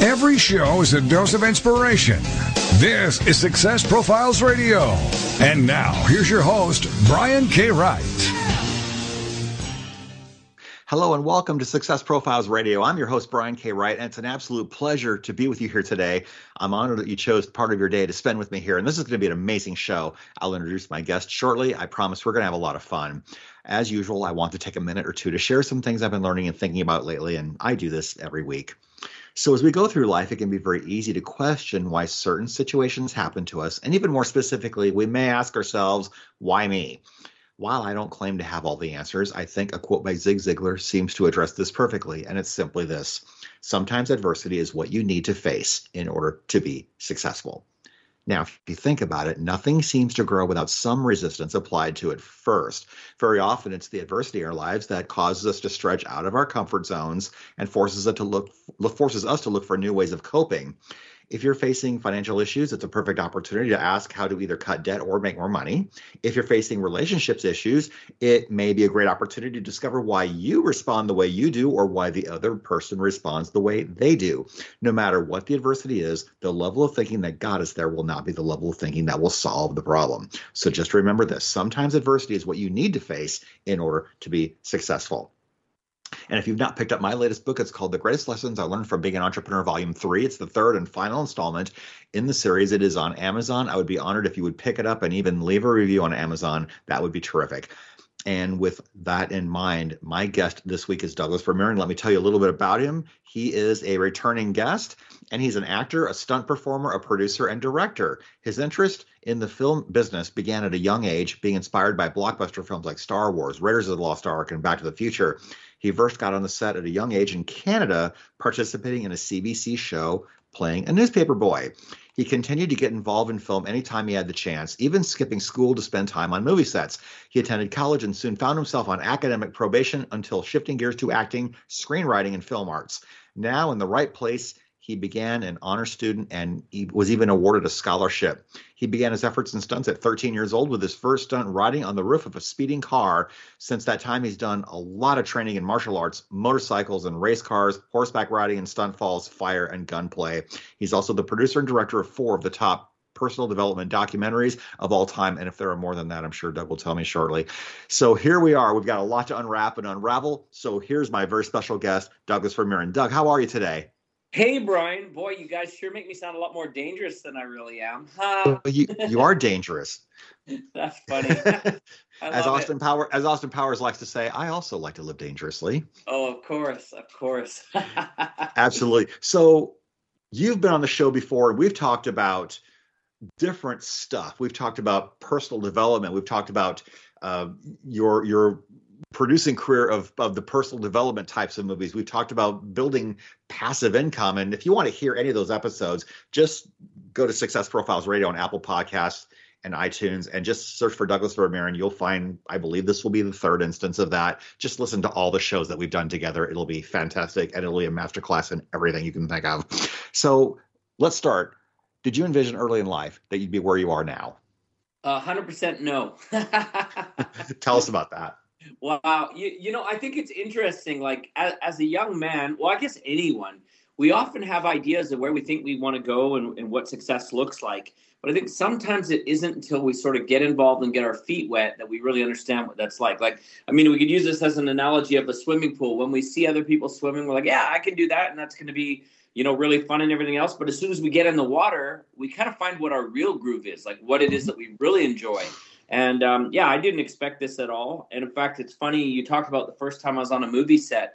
Every show is a dose of inspiration. This is Success Profiles Radio. And now, here's your host, Brian K. Wright. Hello and welcome to Success Profiles Radio. I'm your host, Brian K. Wright, and it's an absolute pleasure to be with you here today. I'm honored that you chose part of your day to spend with me here, and this is going to be an amazing show. I'll introduce my guest shortly. I promise we're going to have a lot of fun. As usual, I want to take a minute or two to share some things I've been learning and thinking about lately, and I do this every week. So, as we go through life, it can be very easy to question why certain situations happen to us. And even more specifically, we may ask ourselves, why me? While I don't claim to have all the answers, I think a quote by Zig Ziglar seems to address this perfectly, and it's simply this Sometimes adversity is what you need to face in order to be successful. Now, if you think about it, nothing seems to grow without some resistance applied to it first. Very often, it's the adversity in our lives that causes us to stretch out of our comfort zones and forces us to look forces us to look for new ways of coping. If you're facing financial issues, it's a perfect opportunity to ask how to either cut debt or make more money. If you're facing relationships issues, it may be a great opportunity to discover why you respond the way you do or why the other person responds the way they do. No matter what the adversity is, the level of thinking that got us there will not be the level of thinking that will solve the problem. So just remember this sometimes adversity is what you need to face in order to be successful. And if you've not picked up my latest book, it's called The Greatest Lessons I Learned from Being an Entrepreneur, Volume 3. It's the third and final installment in the series. It is on Amazon. I would be honored if you would pick it up and even leave a review on Amazon. That would be terrific. And with that in mind, my guest this week is Douglas Vermeeren. Let me tell you a little bit about him. He is a returning guest, and he's an actor, a stunt performer, a producer, and director. His interest in the film business began at a young age, being inspired by blockbuster films like Star Wars, Raiders of the Lost Ark, and Back to the Future. He first got on the set at a young age in Canada, participating in a CBC show playing a newspaper boy. He continued to get involved in film anytime he had the chance, even skipping school to spend time on movie sets. He attended college and soon found himself on academic probation until shifting gears to acting, screenwriting, and film arts. Now in the right place he began an honor student and he was even awarded a scholarship. He began his efforts in stunts at 13 years old with his first stunt riding on the roof of a speeding car. Since that time, he's done a lot of training in martial arts, motorcycles and race cars, horseback riding and stunt falls, fire and gunplay. He's also the producer and director of four of the top personal development documentaries of all time. And if there are more than that, I'm sure Doug will tell me shortly. So here we are. We've got a lot to unwrap and unravel. So here's my very special guest, Douglas Vermeeren. Doug, how are you today? Hey, Brian. Boy, you guys sure make me sound a lot more dangerous than I really am. Huh? you, you are dangerous. That's funny. as Austin it. Power as Austin Powers likes to say, I also like to live dangerously. Oh, of course, of course. Absolutely. So you've been on the show before, and we've talked about different stuff. We've talked about personal development. We've talked about uh, your your producing career of, of the personal development types of movies. We've talked about building passive income. And if you want to hear any of those episodes, just go to Success Profiles Radio on Apple Podcasts and iTunes and just search for Douglas Vermeeren You'll find, I believe this will be the third instance of that. Just listen to all the shows that we've done together. It'll be fantastic and it'll be a masterclass in everything you can think of. So let's start. Did you envision early in life that you'd be where you are now? Uh, 100% no. Tell us about that. Wow. You, you know, I think it's interesting. Like, as, as, a young man, well, I guess anyone, we often have ideas of where we think we want to go and, and what success looks like. But I think sometimes it isn't until we sort of get involved and get our feet wet that we really understand what that's like. Like, I mean, we could use this as an analogy of a swimming pool. When we see other people swimming, we're like, yeah, I can do that. And that's going to be, you know, really fun and everything else. But as soon as we get in the water, we kind of find what our real groove is, like what it is that we really enjoy. And um, yeah, I didn't expect this at all. And in fact, it's funny you talked about the first time I was on a movie set.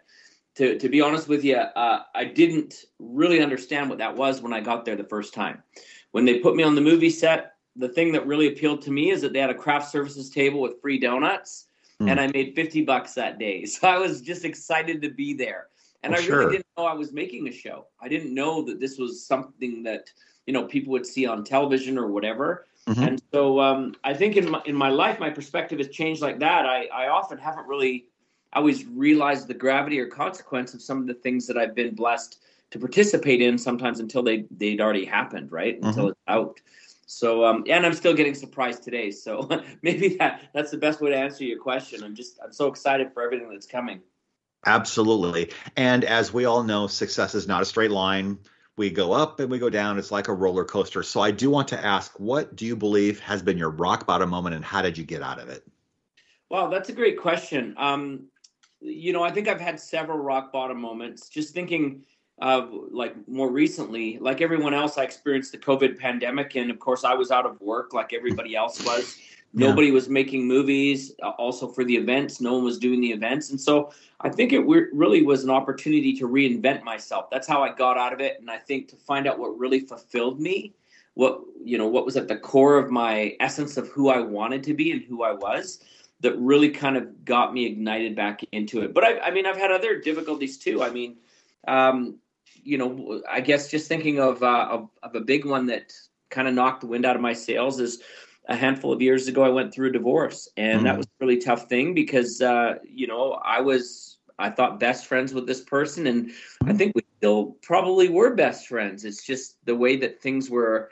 To, to be honest with you, uh, I didn't really understand what that was when I got there the first time. When they put me on the movie set, the thing that really appealed to me is that they had a craft services table with free donuts, mm. and I made 50 bucks that day. So I was just excited to be there. And Oh, I really sure. didn't know I was making a show. I didn't know that this was something that you know people would see on television or whatever. Mhm. And so um, I think in my in my life, my perspective has changed like that. I I often haven't really always realized the gravity or consequence of some of the things that I've been blessed to participate in. Sometimes until they they'd already happened, right? Until it's out. So um, and I'm still getting surprised today. So maybe that that's the best way to answer your question. I'm just I'm so excited for everything that's coming. Absolutely. And as we all know, success is not a straight line. We go up and we go down. It's like a roller coaster. So I do want to ask, what do you believe has been your rock bottom moment and how did you get out of it? Wow, that's a great question. Um, you know, I think I've had several rock bottom moments. Just thinking of like more recently, like everyone else, I experienced the COVID pandemic, and of course, I was out of work like everybody else was. Yeah. Nobody was making movies. uh, Also for the events, no one was doing the events, and so I think it re- really was an opportunity to reinvent myself. That's how I got out of it, and I think to find out what really fulfilled me, what you know, what was at the core of my essence of who I wanted to be and who I was that really kind of got me ignited back into it. But I, I mean, I've had other difficulties too. I mean, um, you know, I guess just thinking of, uh, of of a big one that kind of knocked the wind out of my sails is a handful of years ago. I went through a divorce, and that Mhm. was a really tough thing because uh, you know I was I thought best friends with this person, and I think we still probably were best friends. It's just the way that things were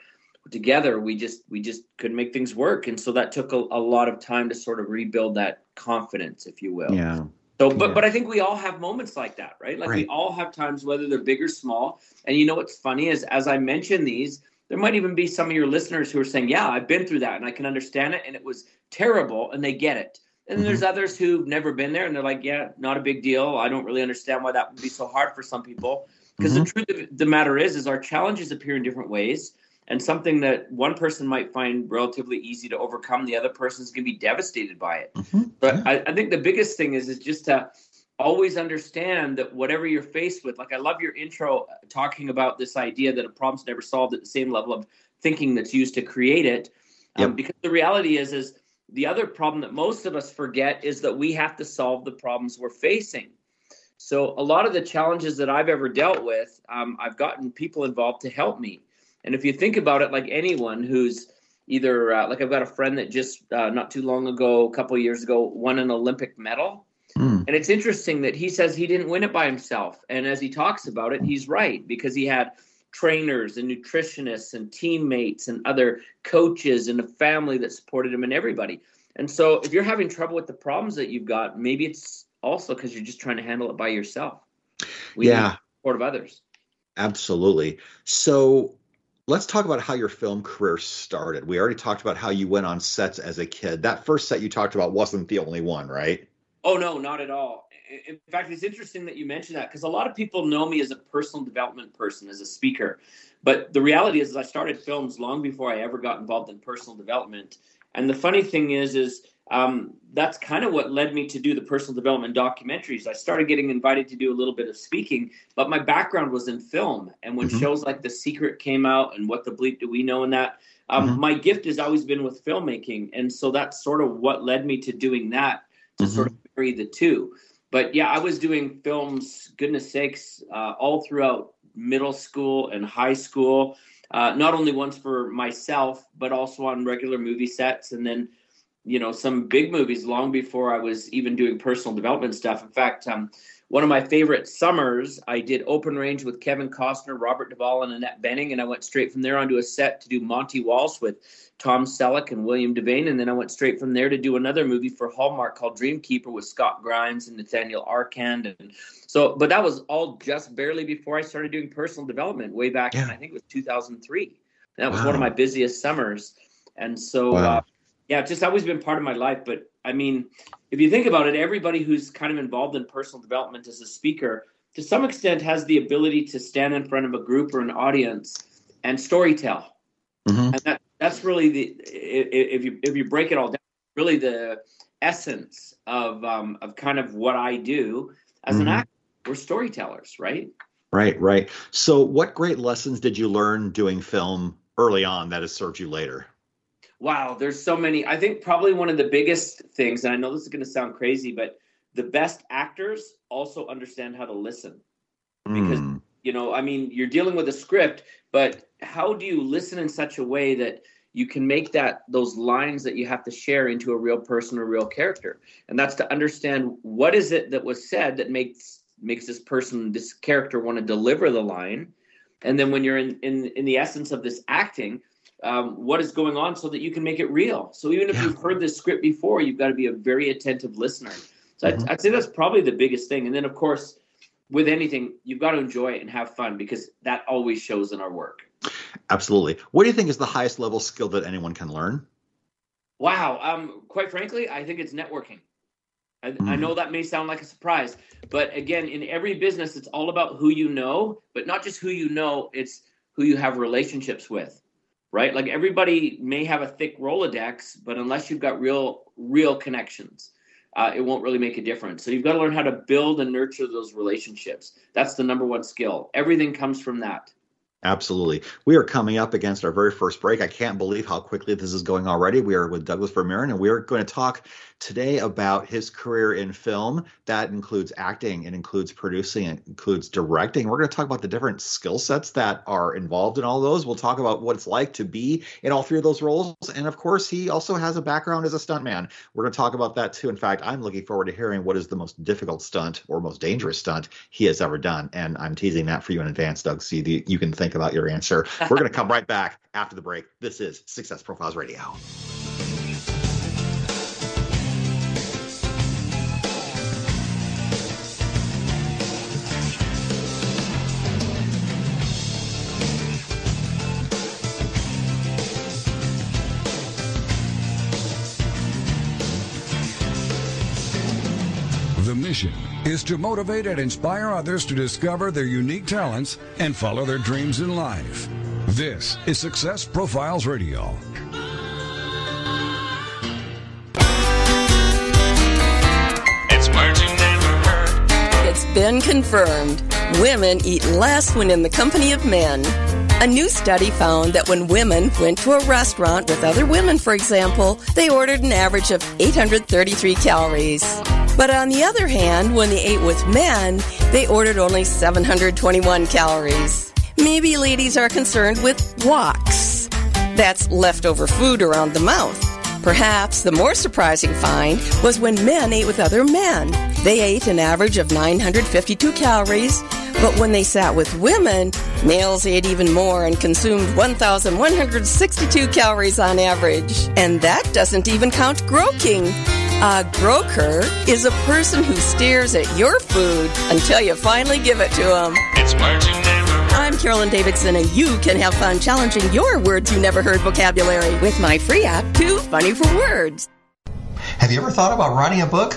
together we just we just couldn't make things work and so that took a, a lot of time to sort of rebuild that confidence if you will Yeah. so but Yeah. but i think we all have moments like that right like we all have times whether they're big or small and you know what's funny is as i mention these there might even be some of your listeners who are saying yeah i've been through that and i can understand it and it was terrible and they get it and then Mhm. there's others who've never been there and they're like yeah not a big deal i don't really understand why that would be so hard for some people because the truth of the matter is is our challenges appear in different ways and something that one person might find relatively easy to overcome the other person's going to be devastated by it Mhm. but Yeah. I, I think the biggest thing is is just to always understand that whatever you're faced with like i love your intro uh, talking about this idea that a problem's never solved at the same level of thinking that's used to create it um, Yep. because the reality is is the other problem that most of us forget is that we have to solve the problems we're facing so a lot of the challenges that I've ever dealt with, um, I've gotten people involved to help me. And if you think about it, like anyone who's either uh, like I've got a friend that just uh, not too long ago, a couple of years ago, won an Olympic medal. Mm. And it's interesting that he says he didn't win it by himself. And as he talks about it, he's right because he had trainers and nutritionists and teammates and other coaches and a family that supported him and everybody. And so if you're having trouble with the problems that you've got, maybe it's also because you're just trying to handle it by yourself. We Yeah, support of others. absolutely. So let's talk about how your film career started. We already talked about how you went on sets as a kid. That first set you talked about wasn't the only one, right? Oh no, not at all. In fact, it's interesting that you mentioned that because a lot of people know me as a personal development person, as a speaker. But the reality is, I started films long before I ever got involved in personal development. And the funny thing is, is um, that's kind of what led me to do the personal development documentaries. I started getting invited to do a little bit of speaking, but my background was in film. And when Mhm. shows like The Secret came out and What the Bleep Do We Know and that, um, Mhm. my gift has always been with filmmaking. And so that's sort of what led me to doing that to Mhm. sort of marry the two. But yeah, I was doing films, goodness sakes, uh, all throughout middle school and high school. Uh, not only ones for myself, but also on regular movie sets, and then you know some big movies long before I was even doing personal development stuff. In fact, um, one of my favorite summers, I did Open Range with Kevin Costner, Robert Duvall, and Annette Bening, and I went straight from there onto a set to do Monte Walsh with Tom Selleck and William Devane, and then I went straight from there to do another movie for Hallmark called Dreamkeeper with Scott Grimes and Nathaniel Arcand, and so. But that was all just barely before I started doing personal development, way back in I think it was 2003. That was one of my busiest summers, and so Wow. uh, yeah, it's just always been part of my life. But I mean, if you think about it, everybody who's kind of involved in personal development as a speaker, to some extent, has the ability to stand in front of a group or an audience and storytell Mhm. and that that's really the if you if you break it all down really the essence of um of kind of what i do as an Mhm. actor we're storytellers right Right, right. So, what great lessons did you learn doing film early on that has served you later? Wow there's so many. I think probably one of the biggest things and i know this is going to sound crazy but the best actors also understand how to listen. Because mm. you know, I mean, you're dealing with a script, but how do you listen in such a way that you can make that those lines that you have to share into a real person or real character? And that's to understand what is it that was said that makes makes this person this character want to deliver the line. And then when you're in in, in the essence of this acting um, what is going on so that you can make it real so even if yeah. you've heard this script before you've got to be a very attentive listener so mm-hmm. I'd, I'd say that's probably the biggest thing and then of course with anything you've got to enjoy it and have fun because that always shows in our work Absolutely. What do you think is the highest level skill that anyone can learn? Wow. Um, quite frankly, I think it's networking. I, mm. I, hmm. know that may sound like a surprise, but again, in every business, it's all about who you know, but not just who you know, it's who you have relationships with, right? Like everybody may have a thick Rolodex, but unless you've got real, real connections, uh, it won't really make a difference. So you've got to learn how to build and nurture those relationships. That's the number one skill. Everything comes from that. Absolutely. We are coming up against our very first break. I can't believe how quickly this is going already. We are with Douglas Vermeeren, and we are going to talk today about his career in film. That includes acting, it includes producing, it includes directing. We're going to talk about the different skill sets that are involved in all those. We'll talk about what it's like to be in all three of those roles. And of course, he also has a background as a stuntman. We're going to talk about that too. In fact, I'm looking forward to hearing what is the most difficult stunt or most dangerous stunt he has ever done. And I'm teasing that for you in advance, Doug, so you can think about your answer. We're going to come right back after the break. This is Success Profiles Radio. Is to motivate and inspire others to discover their unique talents and follow their dreams in life. This is Success Profiles Radio. It's It's been confirmed. Women eat less when in the company of men. A new study found that when women went to a restaurant with other women, for example, they ordered an average of 833 calories. But on the other hand, when they ate with men, they ordered only 721 calories. Maybe ladies are concerned with woks. That's leftover food around the mouth. Perhaps the more surprising find was when men ate with other men. They ate an average of 952 calories, but when they sat with women, males ate even more and consumed 1,162 calories on average. And that doesn't even count groaking. A groaker is a person who stares at your food until you finally give it to them. It's I'm Carolyn Davidson, and you can have fun challenging your words you never heard vocabulary with my free app, Too Funny for Words. Have you ever thought about writing a book?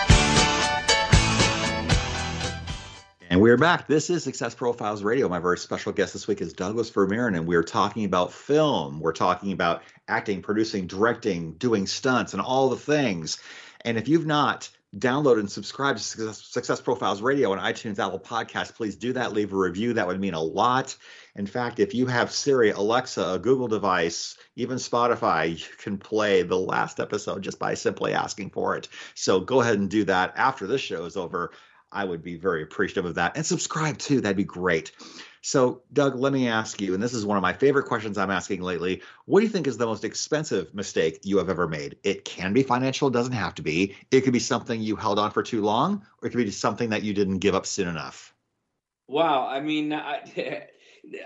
And we are back. This is Success Profiles Radio. My very special guest this week is Douglas Vermeeren, and we're talking about film. We're talking about acting, producing, directing, doing stunts, and all the things. And if you've not downloaded and subscribed to Success, Success Profiles Radio on iTunes, Apple Podcasts, please do that. Leave a review. That would mean a lot. In fact, if you have Siri, Alexa, a Google device, even Spotify, you can play the last episode just by simply asking for it. So go ahead and do that after this show is over. I would be very appreciative of that. And subscribe too. That'd be great. So, Doug, let me ask you, and this is one of my favorite questions I'm asking lately. What do you think is the most expensive mistake you have ever made? It can be financial, it doesn't have to be. It could be something you held on for too long, or it could be something that you didn't give up soon enough. Wow. I mean, I,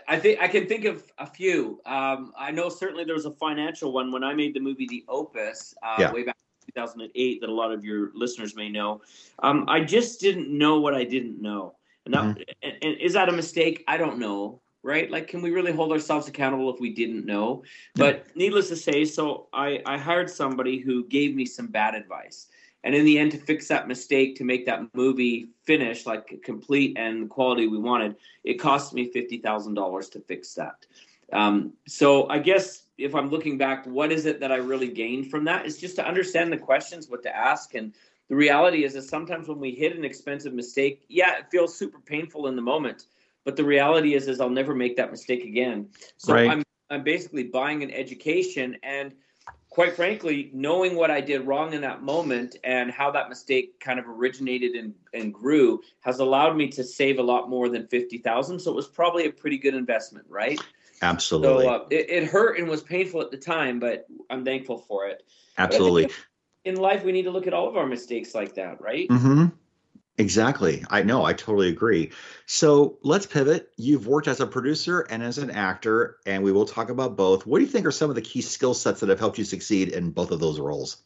I think I can think of a few. Um, I know certainly there was a financial one when I made the movie The Opus uh, yeah. way back 2008 that a lot of your listeners may know. Um, I just didn't know what I didn't know. And, that, mm-hmm. and, and is that a mistake? I don't know right? Like, can we really hold ourselves accountable if we didn't know? But needless to say, so I, I hired somebody who gave me some bad advice. And in the end, to fix that mistake, to make that movie finish like complete and the quality we wanted, it cost me fifty thousand dollars to fix that. Um, so I guess if I'm looking back, what is it that I really gained from that? Is just to understand the questions, what to ask, and the reality is that sometimes when we hit an expensive mistake, yeah, it feels super painful in the moment, but the reality is is I'll never make that mistake again. So right. I'm I'm basically buying an education and quite frankly, knowing what I did wrong in that moment and how that mistake kind of originated and, and grew has allowed me to save a lot more than 50,000. So it was probably a pretty good investment, right? Absolutely. So uh, it, it, hurt and was painful at the time, but I'm thankful for it. Absolutely. In life, we need to look at all of our mistakes like that, right? Mm-hmm. Exactly. I know. I totally agree. So let's pivot. You've worked as a producer and as an actor, and we will talk about both. What do you think are some of the key skill sets that have helped you succeed in both of those roles?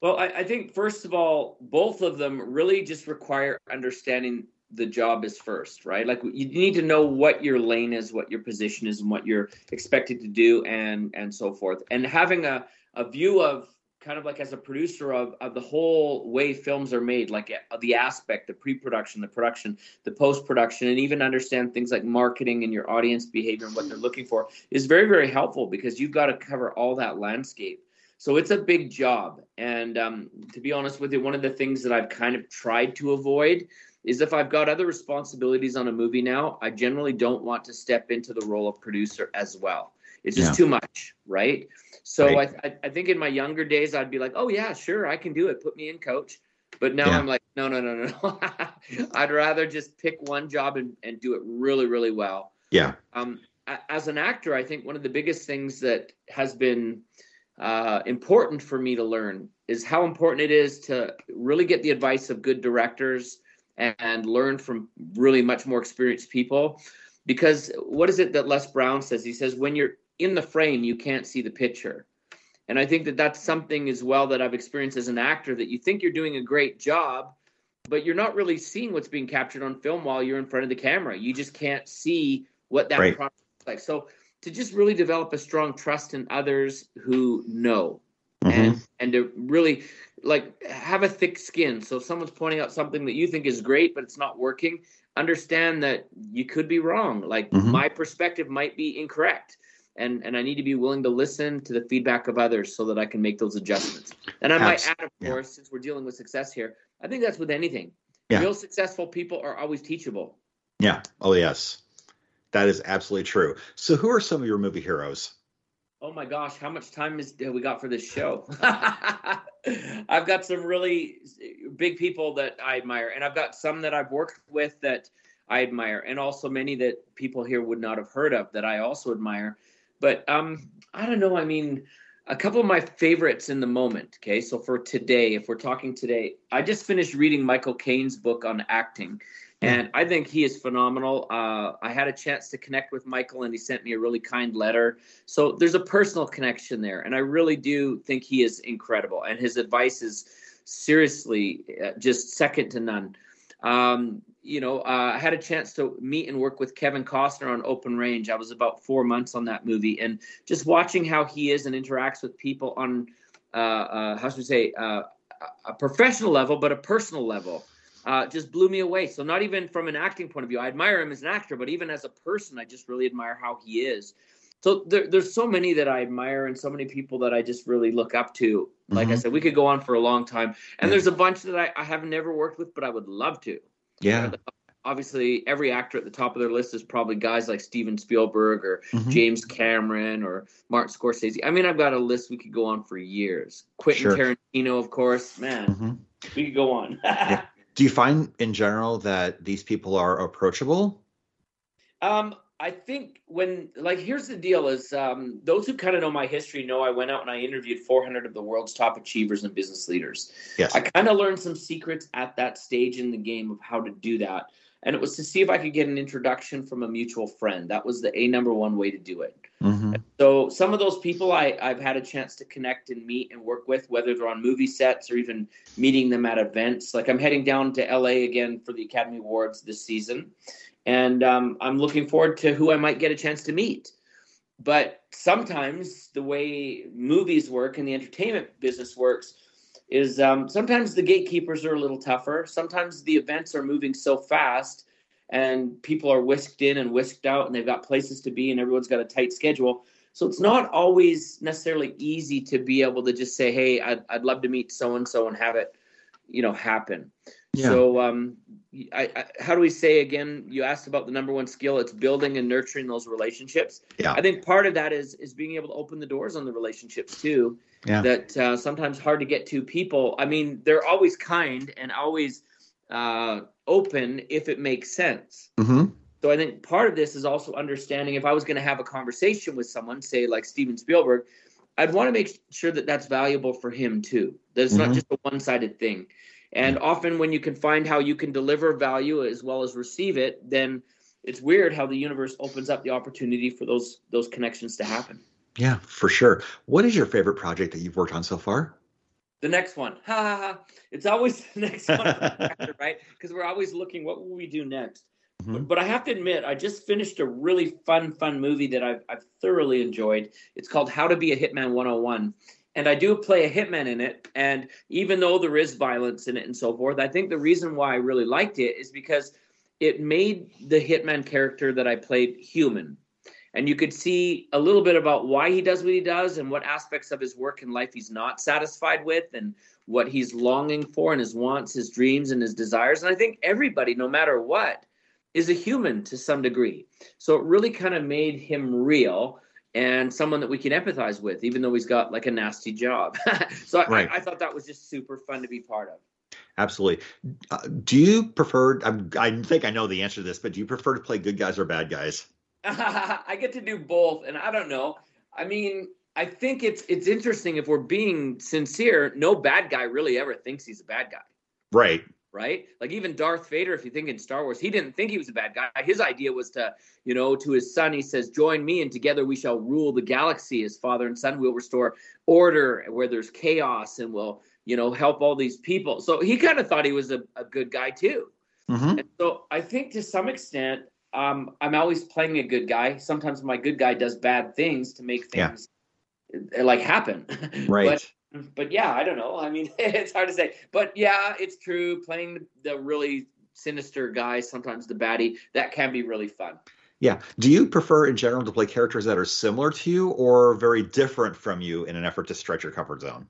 Well, I, I think, first of all, both of them really just require understanding the job is first, right? Like you need to know what your lane is, what your position is, and what you're expected to do, and and so forth. And having a a view of kind of like as a producer of, of the whole way films are made, like uh, the aspect, the pre-production, the production, the post-production, and even understand things like marketing and your audience behavior and what they're looking for is very, very helpful because you've got to cover all that landscape. So it's a big job. And um, to be honest with you, one of the things that I've kind of tried to avoid is if I've got other responsibilities on a movie now, I generally don't want to step into the role of producer as well. It's just yeah. too much, right? So right. I, I think in my younger days I'd be like, oh yeah, sure, I can do it. Put me in, coach. But now yeah. I'm like, no, no, no, no. no. I'd rather just pick one job and, and do it really, really well. Yeah. Um, as an actor, I think one of the biggest things that has been uh, important for me to learn is how important it is to really get the advice of good directors and, learn from really much more experienced people. Because what is it that Les Brown says? He says, when you're in the frame, you can't see the picture. And I think that that's something as well that I've experienced as an actor that you think you're doing a great job, but you're not really seeing what's being captured on film while you're in front of the camera. You just can't see what that right. is like. So to just really develop a strong trust in others who know mm-hmm. and and to really like have a thick skin. So if someone's pointing out something that you think is great but it's not working, understand that you could be wrong. Like mm-hmm. my perspective might be incorrect and and I need to be willing to listen to the feedback of others so that I can make those adjustments. And I might add, of course, yeah. since we're dealing with success here, I think that's with anything. Yeah. Real successful people are always teachable. Yeah. Oh yes, that is absolutely true. So, who are some of your movie heroes? Oh my gosh, how much time is we got for this show? I've got some really big people that I admire, and I've got some that I've worked with that I admire, and also many that people here would not have heard of that I also admire. But um, I don't know. I mean, a couple of my favorites in the moment. Okay, so for today, if we're talking today, I just finished reading Michael Caine's book on acting, and I think he is phenomenal. Uh, I had a chance to connect with Michael, and he sent me a really kind letter. So there's a personal connection there, and I really do think he is incredible, and his advice is seriously uh, just second to none. Um, you know, uh, I had a chance to meet and work with Kevin Costner on Open Range. I was about four months on that movie, and just watching how he is and interacts with people on, uh, uh, how should we say, uh, a professional level, but a personal level, uh, just blew me away. So not even from an acting point of view, I admire him as an actor, but even as a person, I just really admire how he is. So there, there's so many that I admire, and so many people that I just really look up to. Like mm-hmm. I said, we could go on for a long time, and there's a bunch that I, I have never worked with, but I would love to. Yeah. Obviously, every actor at the top of their list is probably guys like Steven Spielberg or mm-hmm. James Cameron or Martin Scorsese. I mean, I've got a list we could go on for years. Quentin sure. Tarantino, of course. Man, mm-hmm. we could go on. yeah. Do you find in general that these people are approachable? Um, I think when like here's the deal is um, those who kind of know my history know I went out and I interviewed 400 of the world's top achievers and business leaders. Yes. I kind of learned some secrets at that stage in the game of how to do that. And it was to see if I could get an introduction from a mutual friend. That was the a number one way to do it. Mm-hmm. So some of those people I, I've had a chance to connect and meet and work with, whether they're on movie sets or even meeting them at events. Like I'm heading down to LA again for the Academy Awards this season, and um, I'm looking forward to who I might get a chance to meet. But sometimes the way movies work and the entertainment business works is um, sometimes the gatekeepers are a little tougher. Sometimes the events are moving so fast and people are whisked in and whisked out and they've got places to be and everyone's got a tight schedule. So it's not always necessarily easy to be able to just say, hey, I'd, I'd love to meet so and so and have it, you know, happen. Yeah. So, um, I, I, how do we say again? You asked about the number one skill. It's building and nurturing those relationships. Yeah. I think part of that is is being able to open the doors on the relationships too. Yeah. That uh, sometimes hard to get to people. I mean, they're always kind and always uh, open if it makes sense. Mm-hmm. So I think part of this is also understanding if I was going to have a conversation with someone, say like Steven Spielberg, I'd want to make sure that that's valuable for him too. That it's mm-hmm. not just a one-sided thing. And often, when you can find how you can deliver value as well as receive it, then it's weird how the universe opens up the opportunity for those those connections to happen. Yeah, for sure. What is your favorite project that you've worked on so far? The next one. Ha ha ha. It's always the next one, right? Because we're always looking, what will we do next? Mm-hmm. But, but, I have to admit, I just finished a really fun, fun movie that I've, I've thoroughly enjoyed. It's called How to Be a Hitman 101 and I do play a hitman in it. And even though there is violence in it and so forth, I think the reason why I really liked it is because it made the hitman character that I played human. And you could see a little bit about why he does what he does and what aspects of his work and life he's not satisfied with and what he's longing for and his wants, his dreams, and his desires. And I think everybody, no matter what, is a human to some degree. So it really kind of made him real and someone that we can empathize with, even though he's got like a nasty job. so right. I, I, thought that was just super fun to be part of. Absolutely. Uh, do you prefer? I'm, I think I know the answer to this, but do you prefer to play good guys or bad guys? I get to do both, and I don't know. I mean, I think it's it's interesting if we're being sincere. No bad guy really ever thinks he's a bad guy. Right right? Like even Darth Vader, if you think in Star Wars, he didn't think he was a bad guy. His idea was to, you know, to his son, he says, "Join me, and together we shall rule the galaxy." As father and son, we'll restore order where there's chaos, and we'll, you know, help all these people. So he kind of thought he was a, a good guy too. Mm-hmm. And so I think to some extent, um, I'm always playing a good guy. Sometimes my good guy does bad things to make things yeah. like happen. Right. but but yeah, I don't know. I mean, it's hard to say. But yeah, it's true. Playing the really sinister guy, sometimes the baddie, that can be really fun. Yeah. Do you prefer in general to play characters that are similar to you or very different from you in an effort to stretch your comfort zone?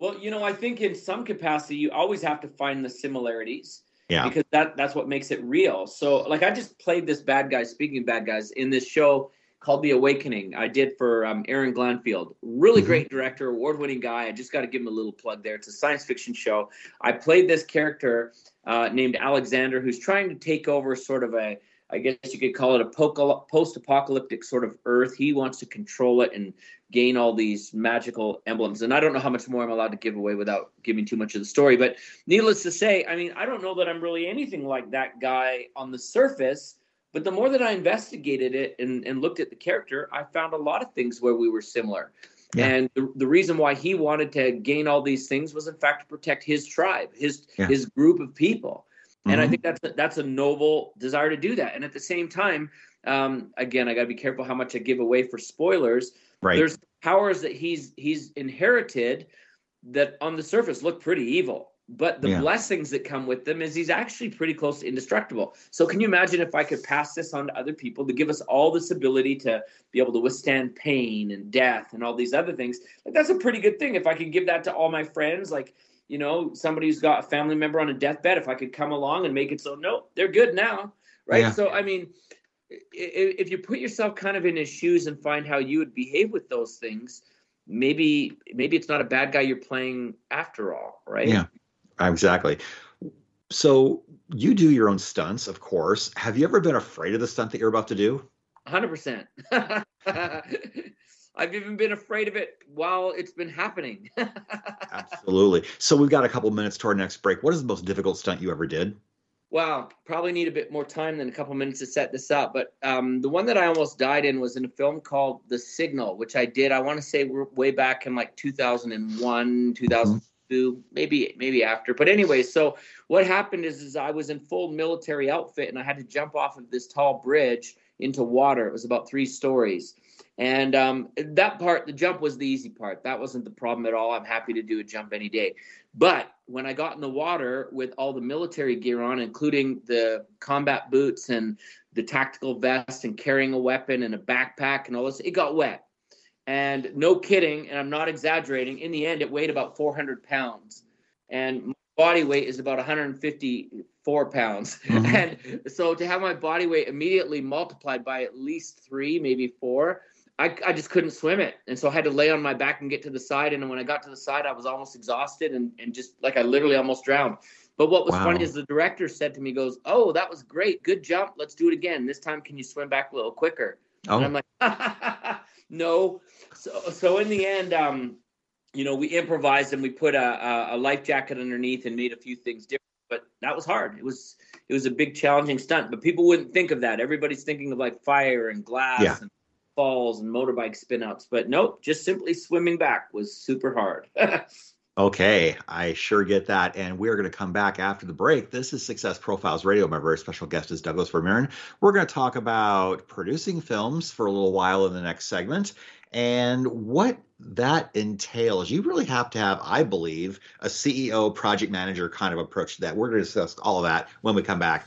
Well, you know, I think in some capacity you always have to find the similarities. Yeah. Because that that's what makes it real. So like I just played this bad guy, speaking bad guys, in this show called The Awakening. I did for um, Aaron Glanfield. Really mm-hmm. great director, award winning guy. I just got to give him a little plug there. It's a science fiction show. I played this character uh, named Alexander who's trying to take over sort of a, I guess you could call it a post apocalyptic sort of Earth. He wants to control it and gain all these magical emblems. And I don't know how much more I'm allowed to give away without giving too much of the story. But needless to say, I mean, I don't know that I'm really anything like that guy on the surface but the more that I investigated it and, and looked at the character, I found a lot of things where we were similar. Yeah. And the, the reason why he wanted to gain all these things was, in fact, to protect his tribe, his yeah. his group of people. Mm-hmm. And I mm-hmm. think that's a, that's a noble desire to do that. And at the same time, um, again, I got to be careful how much I give away for spoilers. Right. There's powers that he's he's inherited that on the surface look pretty evil but the yeah. blessings that come with them is he's actually pretty close to indestructible. So can you imagine if I could pass this on to other people to give us all this ability to be able to withstand pain and death and all these other things? Like that's a pretty good thing. If I could give that to all my friends, like you know, somebody who's got a family member on a deathbed, if I could come along and make it so no, they're good now, right? Yeah. So I mean, if you put yourself kind of in his shoes and find how you would behave with those things, maybe maybe it's not a bad guy you're playing after all, right? Yeah. Exactly. So you do your own stunts, of course. Have you ever been afraid of the stunt that you're about to do? 100%. I've even been afraid of it while it's been happening. Absolutely. So we've got a couple minutes to our next break. What is the most difficult stunt you ever did? Well, probably need a bit more time than a couple minutes to set this up. But um, the one that I almost died in was in a film called The Signal, which I did. I want to say way back in like 2001, 2002, mm-hmm. Maybe maybe after. But anyway, so what happened is, is I was in full military outfit and I had to jump off of this tall bridge into water. It was about three stories. And um, that part, the jump was the easy part. That wasn't the problem at all. I'm happy to do a jump any day. But when I got in the water with all the military gear on, including the combat boots and the tactical vest and carrying a weapon and a backpack and all this, it got wet. And no kidding, and I'm not exaggerating, in the end, it weighed about 400 pounds. And my body weight is about 154 pounds. Mm-hmm. And so to have my body weight immediately multiplied by at least three, maybe four, I, I just couldn't swim it. And so I had to lay on my back and get to the side. And when I got to the side, I was almost exhausted and, and just like I literally almost drowned. But what was wow. funny is the director said to me, goes, Oh, that was great. Good jump. Let's do it again. This time, can you swim back a little quicker? Oh. And I'm like, No. So, so in the end, um, you know, we improvised and we put a, a life jacket underneath and made a few things different. But that was hard. It was it was a big challenging stunt. But people wouldn't think of that. Everybody's thinking of like fire and glass yeah. and falls and motorbike spinouts. But nope, just simply swimming back was super hard. okay, I sure get that. And we're going to come back after the break. This is Success Profiles Radio. My very special guest is Douglas Vermeeren. We're going to talk about producing films for a little while in the next segment and what that entails. You really have to have, I believe, a CEO project manager kind of approach to that. We're going to discuss all of that when we come back.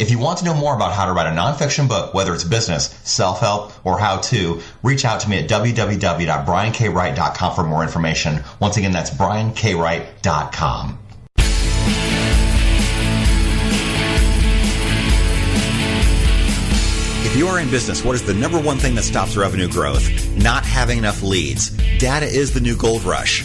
If you want to know more about how to write a nonfiction book, whether it's business, self-help, or how to, reach out to me at www.briankwright.com for more information. Once again, that's briankwright.com. If you are in business, what is the number one thing that stops revenue growth? Not having enough leads. Data is the new gold rush.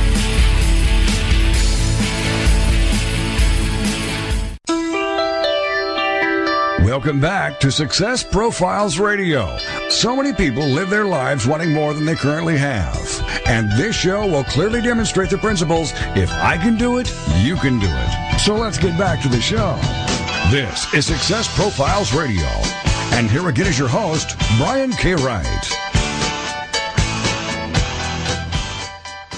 Welcome back to Success Profiles Radio. So many people live their lives wanting more than they currently have. And this show will clearly demonstrate the principles if I can do it, you can do it. So let's get back to the show. This is Success Profiles Radio. And here again is your host, Brian K. Wright.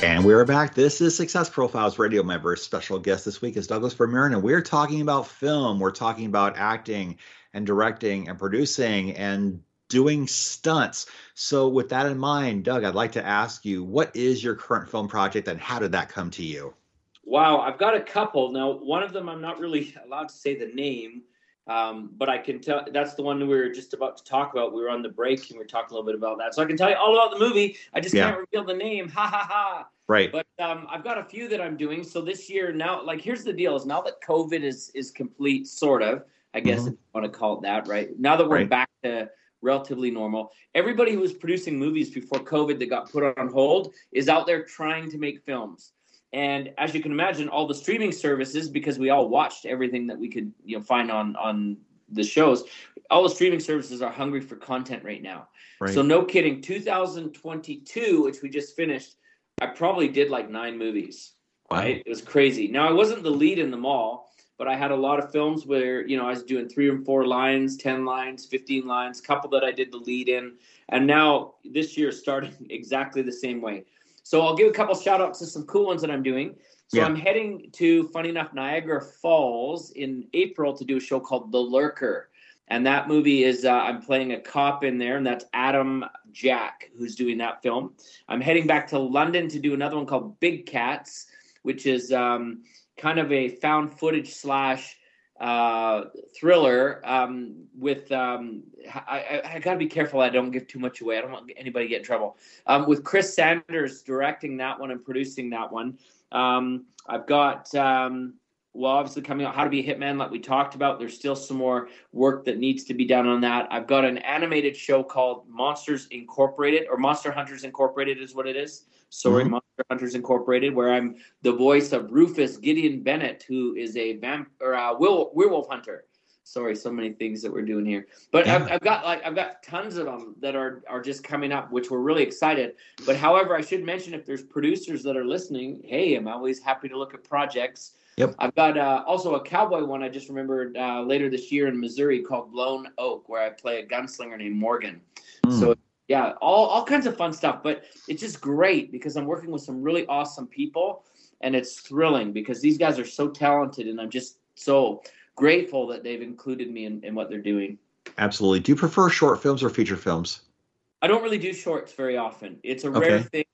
And we're back. This is Success Profiles Radio. My very special guest this week is Douglas Vermeeren, and we're talking about film. We're talking about acting and directing and producing and doing stunts. So, with that in mind, Doug, I'd like to ask you what is your current film project and how did that come to you? Wow, I've got a couple. Now, one of them I'm not really allowed to say the name, um, but I can tell that's the one we were just about to talk about. We were on the break and we were talking a little bit about that. So I can tell you all about the movie. I just yeah. can't reveal the name. Ha ha ha. Right. But um, I've got a few that I'm doing. So this year now, like here's the deal: is now that COVID is is complete, sort of. I guess mm-hmm. if you want to call it that, right? Now that we're right. back to relatively normal, everybody who was producing movies before COVID that got put on hold is out there trying to make films. And as you can imagine, all the streaming services, because we all watched everything that we could, you know, find on on the shows, all the streaming services are hungry for content right now. Right. So no kidding, 2022, which we just finished, I probably did like nine movies. Wow. Right? It was crazy. Now I wasn't the lead in them all but I had a lot of films where you know I was doing three or four lines, ten lines, fifteen lines, couple that I did the lead in, and now this year starting exactly the same way. So I'll give a couple shout outs to some cool ones that I'm doing. So yeah. I'm heading to, funny enough, Niagara Falls in April to do a show called The Lurker. And that movie is, uh, I'm playing a cop in there, and that's Adam Jack who's doing that film. I'm heading back to London to do another one called Big Cats, which is um, kind of a found footage slash uh, thriller um, with um, I, I, I got to be careful I don't give too much away. I don't want anybody to get in trouble. Um, with Chris Sanders directing that one and producing that one. Um, I've got um, well, obviously coming out How to Be a Hitman, like we talked about. There's still some more work that needs to be done on that. I've got an animated show called Monsters Incorporated or Monster Hunters Incorporated is what it is. Sorry, mm-hmm. Monster Hunters Incorporated, where I'm the voice of Rufus Gideon Bennett, who is a vamp or a werewolf hunter. Sorry, so many things that we're doing here, but yeah. I've, I've, got like I've got tons of them that are are just coming up, which we're really excited. But however, I should mention if there's producers that are listening, hey, I'm always happy to look at projects. Yep. I've got uh, also a cowboy one I just remembered uh, later this year in Missouri called Blown Oak, where I play a gunslinger named Morgan. Mm. So yeah, all all kinds of fun stuff. But it's just great because I'm working with some really awesome people, and it's thrilling because these guys are so talented, and I'm just so grateful that they've included me in, in what they're doing. Absolutely. Do you prefer short films or feature films? I don't really do shorts very often. It's a rare thing.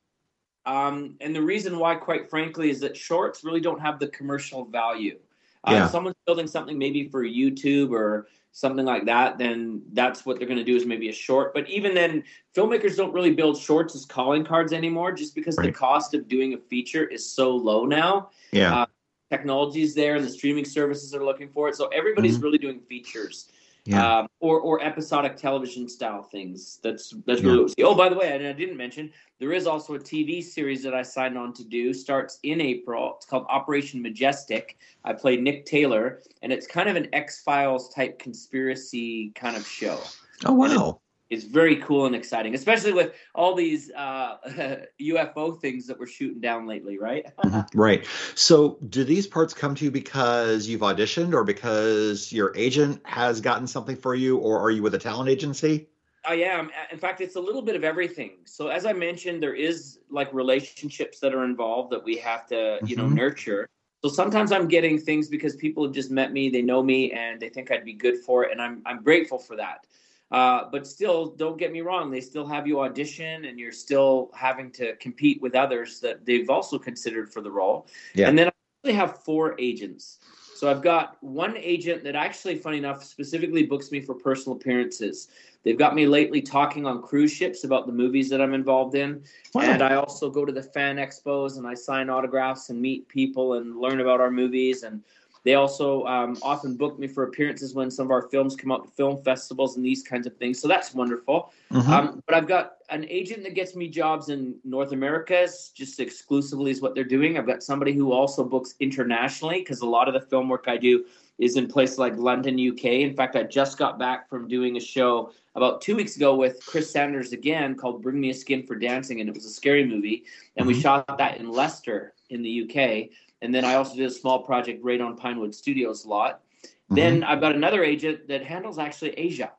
Um, and the reason why, quite frankly, is that shorts really don't have the commercial value. Uh, yeah. If someone's building something maybe for YouTube or something like that, then that's what they're going to do is maybe a short. But even then, filmmakers don't really build shorts as calling cards anymore just because right. the cost of doing a feature is so low now. Yeah. Uh, technology is there and the streaming services are looking for it. So everybody's mm-hmm. really doing features. Yeah. Um, or or episodic television style things. That's that's really yeah. oh by the way, I, I didn't mention there is also a TV series that I signed on to do. Starts in April. It's called Operation Majestic. I play Nick Taylor, and it's kind of an X Files type conspiracy kind of show. Oh wow! Is very cool and exciting, especially with all these uh, UFO things that we're shooting down lately, right? mm-hmm. Right. So, do these parts come to you because you've auditioned, or because your agent has gotten something for you, or are you with a talent agency? I am. In fact, it's a little bit of everything. So, as I mentioned, there is like relationships that are involved that we have to, mm-hmm. you know, mm-hmm. nurture. So sometimes I'm getting things because people have just met me, they know me, and they think I'd be good for it, and I'm I'm grateful for that. Uh, but still, don't get me wrong, they still have you audition and you're still having to compete with others that they've also considered for the role. Yeah. And then I actually have four agents. So I've got one agent that actually, funny enough, specifically books me for personal appearances. They've got me lately talking on cruise ships about the movies that I'm involved in. Wow. And I also go to the fan expos and I sign autographs and meet people and learn about our movies. And they also um, often book me for appearances when some of our films come out to film festivals and these kinds of things. So that's wonderful. Mm-hmm. Um, but I've got an agent that gets me jobs in North America, just exclusively is what they're doing. I've got somebody who also books internationally because a lot of the film work I do is in places like London, UK. In fact, I just got back from doing a show about two weeks ago with Chris Sanders again called Bring Me a Skin for Dancing, and it was a scary movie. And mm-hmm. we shot that in Leicester in the UK. And then I also did a small project right on Pinewood Studios lot. Mm-hmm. Then I've got another agent that handles actually Asia.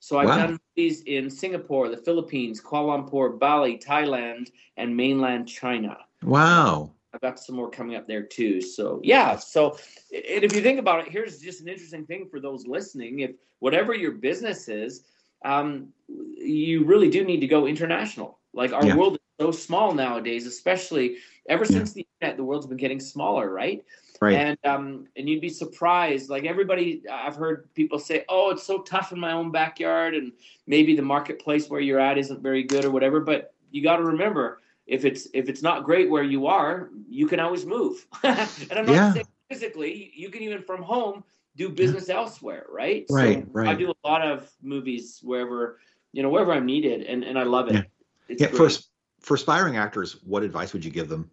So I've wow. done these in Singapore, the Philippines, Kuala Lumpur, Bali, Thailand, and mainland China. Wow. I've got some more coming up there too. So yeah. So and if you think about it, here's just an interesting thing for those listening. If whatever your business is, um, you really do need to go international. Like our yeah. world is so small nowadays, especially ever yeah. since the internet, the world's been getting smaller, right? Right. And um, and you'd be surprised. Like everybody, I've heard people say, "Oh, it's so tough in my own backyard," and maybe the marketplace where you're at isn't very good or whatever. But you got to remember, if it's if it's not great where you are, you can always move. and I'm not yeah. saying physically, you can even from home do business yeah. elsewhere, right? Right, so right. I do a lot of movies wherever you know wherever I'm needed, and and I love it. Yeah, it's yeah for for aspiring actors, what advice would you give them?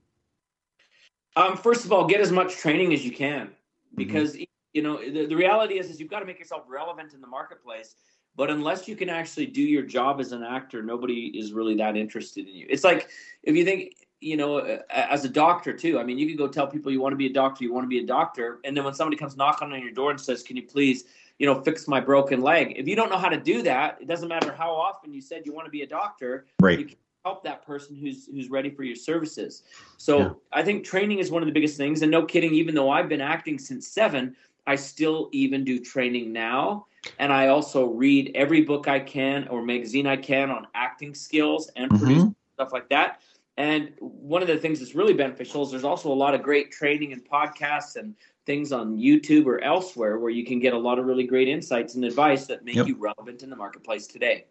Um, first of all, get as much training as you can mm-hmm. because mm-hmm. you know the, the reality is is you've got to make yourself relevant in the marketplace. But unless you can actually do your job as an actor, nobody is really that interested in you. It's like if you think you know, as a doctor too. I mean, you can go tell people you want to be a doctor, you want to be a doctor, and then when somebody comes knocking on your door and says, "Can you please?" you know, fix my broken leg. If you don't know how to do that, it doesn't matter how often you said you want to be a doctor. Right. You help that person who's who's ready for your services. So Yeah. I think training is one of the biggest things. And no kidding, even though I've been acting since seven, I still even do training now. And I also read every book I can or magazine I can on acting skills and Mhm. producing stuff like that. And one of the things that's really beneficial is there's also a lot of great training and podcasts and things on YouTube or elsewhere where you can get a lot of really great insights and advice that make Yep. you relevant in the marketplace today.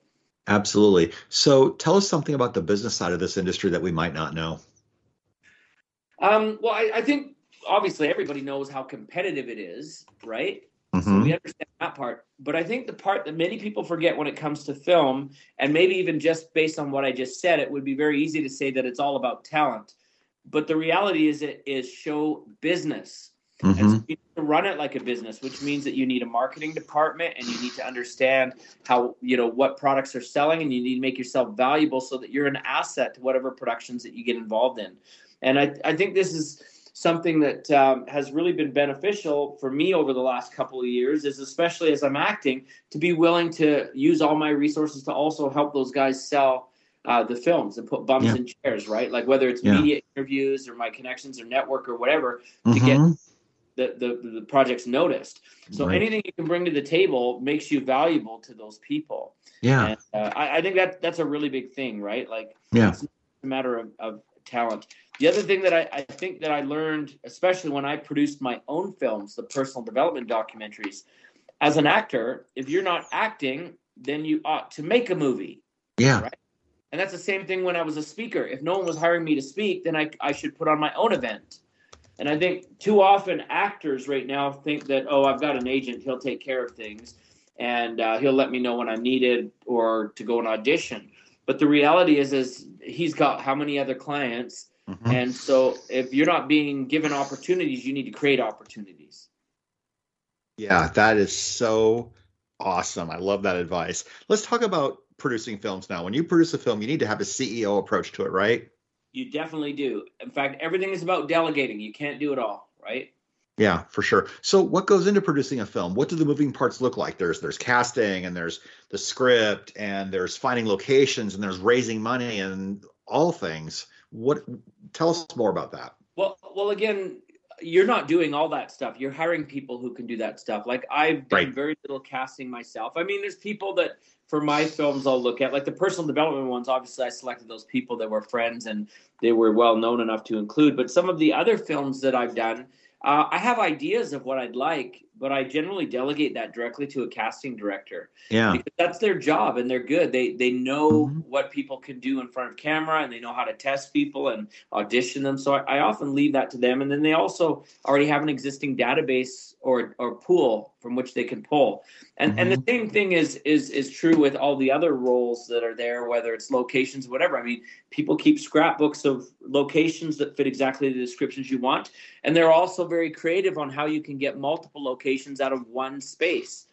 Absolutely. So tell us something about the business side of this industry that we might not know. Um, well, I, I think obviously everybody knows how competitive it is, right? So Mhm. we understand that part. But I think the part that many people forget when it comes to film, and maybe even just based on what I just said, it would be very easy to say that it's all about talent. But the reality is, it is show business. And so Mhm. you need to run it like a business, which means that you need a marketing department and you need to understand how, you know, what products are selling and you need to make yourself valuable so that you're an asset to whatever productions that you get involved in. And I, I think this is something that um, has really been beneficial for me over the last couple of years, is especially as I'm acting, to be willing to use all my resources to also help those guys sell uh, the films and put bums Yeah. in chairs, right? Like whether it's Yeah. media interviews or my connections or network or whatever, to get Mhm. the, the the project's noticed. So Right. anything you can bring to the table makes you valuable to those people. Yeah. And uh, I, I think that that's a really big thing, right? Like Yeah. it's a matter of, of talent. The other thing that I, I think that I learned, especially when I produced my own films, the personal development documentaries, as an actor, if you're not acting, then you ought to make a movie. Yeah. Right. And that's the same thing when I was a speaker. If no one was hiring me to speak, then I, I should put on my own event. And I think too often actors right now think that, oh, I've got an agent, he'll take care of things and uh, he'll let me know when I'm needed or to go and audition. But the reality is, is he's got how many other clients? Mhm. And so if you're not being given opportunities, you need to create opportunities. Yeah, that is so awesome. I love that advice. Let's talk about producing films now. When you produce a film, you need to have a CEO approach to it, right? You definitely do. In fact, everything is about delegating. You can't do it all, right? Yeah, for sure. So what goes into producing a film? What do the moving parts look like? There's there's casting and there's the script and there's finding locations and there's raising money and all things. What tell us more about that. Well, well, again, you're not doing all that stuff. You're hiring people who can do that stuff. Like I've done Right. very little casting myself. I mean, there's people that for my films I'll look at, like the personal development ones. Obviously, I selected those people that were friends and they were well known enough to include. But some of the other films that I've done, uh, I have ideas of what I'd like, but I generally delegate that directly to a casting director Yeah. because that's their job and they're good. They they know Mhm. what people can do in front of camera and they know how to test people and audition them. So I, I often leave that to them. And then they also already have an existing database or or pool from which they can pull. And and the same thing is is is true with all the other roles that are there, whether it's locations, whatever. I mean, people keep scrapbooks of locations that fit exactly the descriptions you want, and they're also very creative on how you can get multiple locations out of one space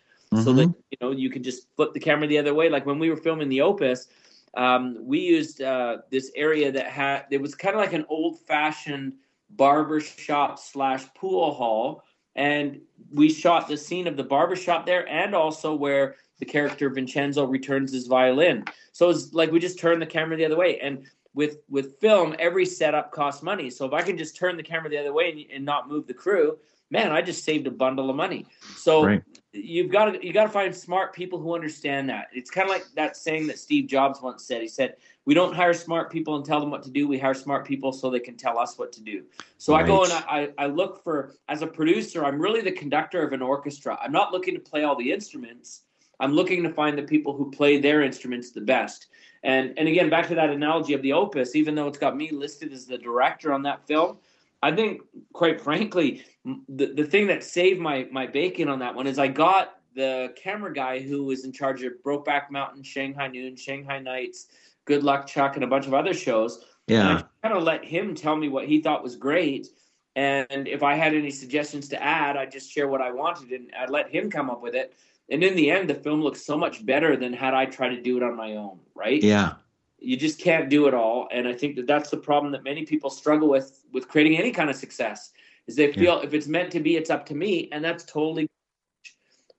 so that Mhm. you know you can just flip the camera the other way. Like when we were filming the Opus, um, we used uh, this area that had it was kind of like an old fashioned barber shop slash pool hall, and we shot the scene of the barber shop there, and also where the character Vincenzo returns his violin. So it's like we just turned the camera the other way, and with with film, every setup costs money. So if I can just turn the camera the other way and, and not move the crew, man, I just saved a bundle of money. So Right. you've got to you got to find smart people who understand that. It's kind of like that saying that Steve Jobs once said. He said, "We don't hire smart people and tell them what to do. We hire smart people so they can tell us what to do." So I go and I, I look for as a producer, I'm really the conductor of an orchestra. I'm not looking to play all the instruments. I'm looking to find the people who play their instruments the best. And and again, back to that analogy of the opus, even though it's got me listed as the director on that film, I think, quite frankly, the, the thing that saved my my bacon on that one is I got the camera guy who was in charge of Brokeback Mountain, Shanghai Noon, Shanghai Nights, Good Luck Chuck, and a bunch of other shows. Yeah. Kind of let him tell me what he thought was great. And if I had any suggestions to add, I'd just share what I wanted and I'd let him come up with it. And in the end, the film looks so much better than had I tried to do it on my own, right? Yeah. You just can't do it all and i think that that's the problem that many people struggle with with creating any kind of success is they feel yeah. if it's meant to be it's up to me and that's totally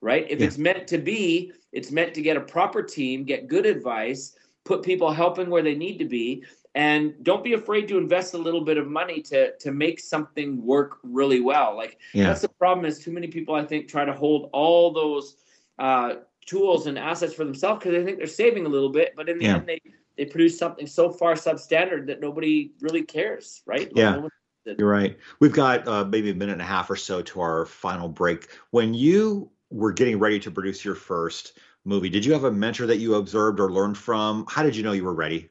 right if yeah. it's meant to be it's meant to get a proper team get good advice put people helping where they need to be and don't be afraid to invest a little bit of money to to make something work really well like yeah. that's the problem is too many people i think try to hold all those uh, tools and assets for themselves because they think they're saving a little bit but in the end they they produce something so far substandard that nobody really cares, right? yeah. You're right. We've got uh, maybe a minute and a half or so to our final break. When you were getting ready to produce your first movie, did you have a mentor that you observed or learned from? How did you know you were ready?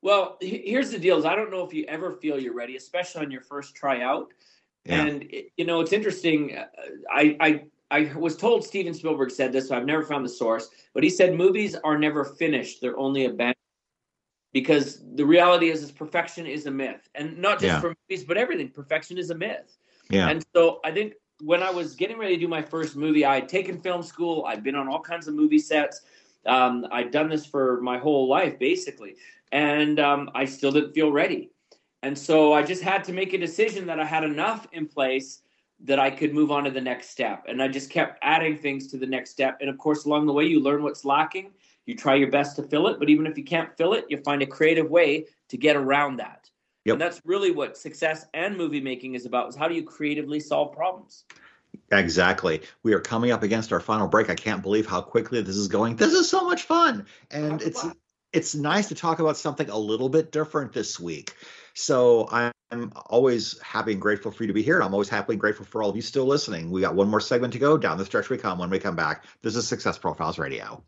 Well, here's the deal: is I don't know if you ever feel you're ready, especially on your first tryout. Yeah. And you know, it's interesting. Uh, I, I I was told Steven Spielberg said this, so I've never found the source, but he said movies are never finished; they're only abandoned because the reality is, is perfection is a myth, and not just yeah. for movies, but everything. Perfection is a myth. Yeah. And so I think when I was getting ready to do my first movie, I had taken film school. I'd been on all kinds of movie sets. Um, I'd done this for my whole life, basically, and um, I still didn't feel ready. And so I just had to make a decision that I had enough in place that I could move on to the next step. And I just kept adding things to the next step. And of course, along the way, you learn what's lacking you try your best to fill it, but even if you can't fill it, you find a creative way to get around that. Yep. And that's really what success and movie making is about is how do you creatively solve problems? Exactly. We are coming up against our final break. I can't believe how quickly this is going. This is so much fun. And it's fun. it's nice to talk about something a little bit different this week. So I'm always happy and grateful for you to be here. And I'm always happy and grateful for all of you still listening. We got one more segment to go. Down the stretch we come when we come back. This is Success Profiles Radio.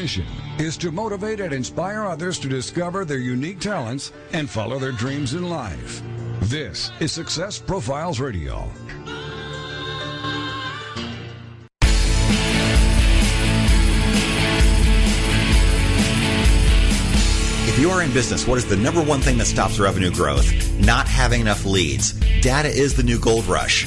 Mission is to motivate and inspire others to discover their unique talents and follow their dreams in life. This is Success Profiles Radio. If you are in business, what is the number one thing that stops revenue growth? Not having enough leads. Data is the new gold rush.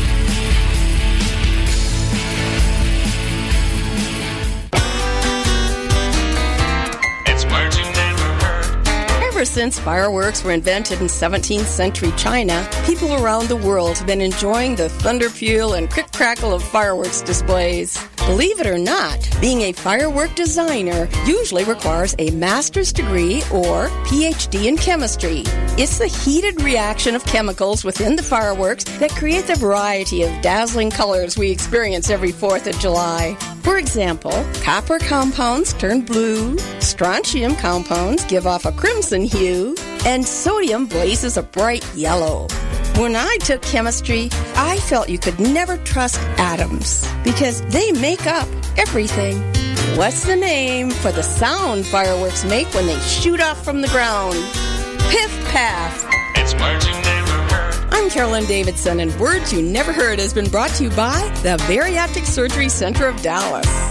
Ever since fireworks were invented in 17th century China, people around the world have been enjoying the thunder peal and crick crackle of fireworks displays. Believe it or not, being a firework designer usually requires a master's degree or PhD in chemistry. It's the heated reaction of chemicals within the fireworks that create the variety of dazzling colors we experience every 4th of July. For example, copper compounds turn blue, strontium compounds give off a crimson hue, and sodium blazes a bright yellow. When I took chemistry, I felt you could never trust atoms because they make up everything. What's the name for the sound fireworks make when they shoot off from the ground? Piff paff. It's words you never heard. I'm Carolyn Davidson, and Words You Never Heard has been brought to you by the Bariatric Surgery Center of Dallas.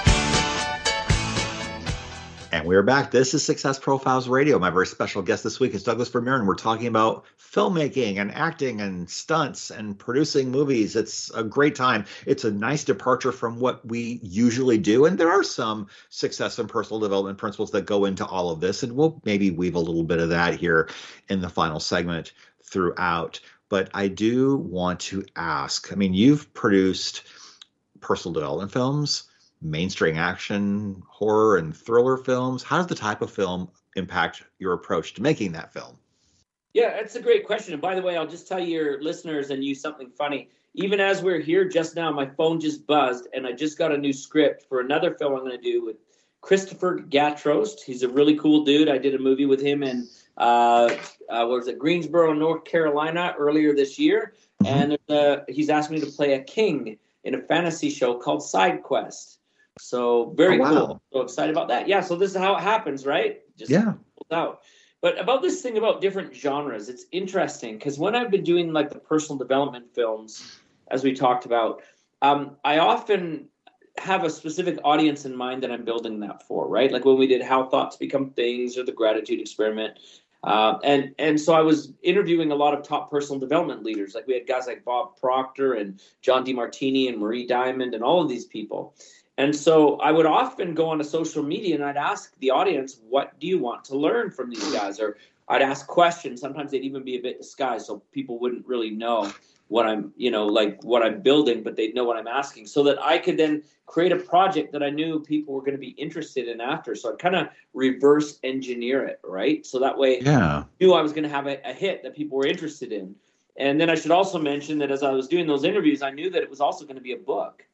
And we're back. This is Success Profiles Radio. My very special guest this week is Douglas Vermeeren, and we're talking about filmmaking and acting and stunts and producing movies. It's a great time. It's a nice departure from what we usually do. And there are some success and personal development principles that go into all of this. And we'll maybe weave a little bit of that here in the final segment throughout. But I do want to ask I mean, you've produced personal development films, mainstream action, horror, and thriller films? How does the type of film impact your approach to making that film? Yeah, that's a great question. And by the way, I'll just tell your listeners and you something funny. Even as we're here just now, my phone just buzzed, and I just got a new script for another film I'm going to do with Christopher Gatrost. He's a really cool dude. I did a movie with him in uh, uh, what was it, Greensboro, North Carolina, earlier this year, mm-hmm. and uh, he's asked me to play a king in a fantasy show called Side Quest. So very oh, wow. cool. So excited about that. Yeah. So this is how it happens, right? Just yeah. Out. But about this thing about different genres, it's interesting because when I've been doing like the personal development films, as we talked about, um, I often have a specific audience in mind that I'm building that for, right? Like when we did How Thoughts Become Things or the Gratitude Experiment. Uh, and and so I was interviewing a lot of top personal development leaders. Like we had guys like Bob Proctor and John Demartini and Marie Diamond and all of these people. And so I would often go onto social media and I'd ask the audience, what do you want to learn from these guys? Or I'd ask questions. Sometimes they'd even be a bit disguised so people wouldn't really know what I'm, you know, like what I'm building, but they'd know what I'm asking so that I could then create a project that I knew people were going to be interested in after. So I'd kind of reverse engineer it, right? So that way yeah. I knew I was going to have a, a hit that people were interested in. And then I should also mention that as I was doing those interviews, I knew that it was also going to be a book.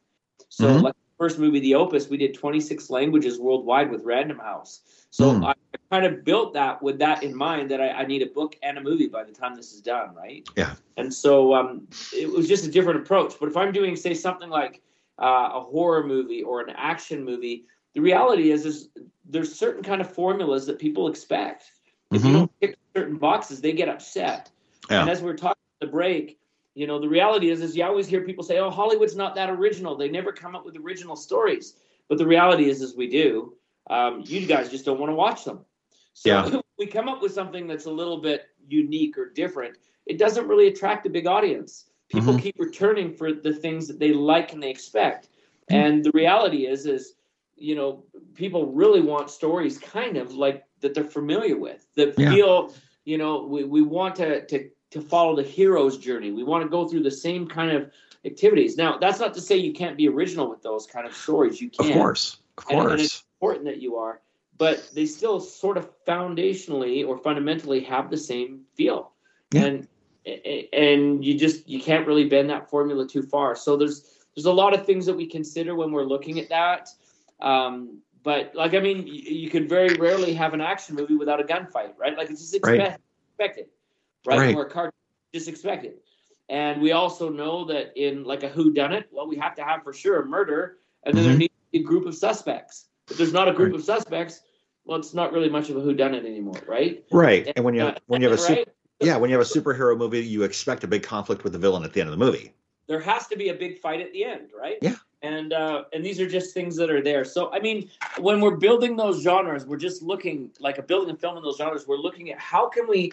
So mm-hmm. like first movie, The Opus, we did 26 languages worldwide with Random House. So mm. I kind of built that with that in mind that I, I, need a book and a movie by the time this is done, right? Yeah. And so um, it was just a different approach. But if I'm doing, say, something like uh, a horror movie or an action movie, the reality is, is there's certain kind of formulas that people expect. If mm-hmm. you don't tick certain boxes, they get upset. Yeah. And as we are talking the break, you know, the reality is, is you always hear people say, "Oh, Hollywood's not that original. They never come up with original stories." But the reality is, is we do. Um, you guys just don't want to watch them. So yeah. we come up with something that's a little bit unique or different. It doesn't really attract a big audience. People mm-hmm. keep returning for the things that they like and they expect. Mm-hmm. And the reality is, is you know, people really want stories kind of like that they're familiar with, that yeah. feel, you know, we, we want to to to follow the hero's journey. We want to go through the same kind of activities. Now, that's not to say you can't be original with those kind of stories. You can. Of course. Of course. And, and it's important that you are, but they still sort of foundationally or fundamentally have the same feel. Yeah. And and you just you can't really bend that formula too far. So there's there's a lot of things that we consider when we're looking at that. Um, but like I mean, you, you could very rarely have an action movie without a gunfight, right? Like it's just expect, right. expected right? right. Or a car just expected. And we also know that in like a who done it, well, we have to have for sure a murder, and then mm-hmm. there needs to be a group of suspects. If there's not a group right. of suspects, well, it's not really much of a who done it anymore, right? Right. And, and when you uh, when you have a super, right? yeah, when you have a superhero movie, you expect a big conflict with the villain at the end of the movie. There has to be a big fight at the end, right? Yeah. And uh, and these are just things that are there. So I mean, when we're building those genres, we're just looking like a building a film in those genres. We're looking at how can we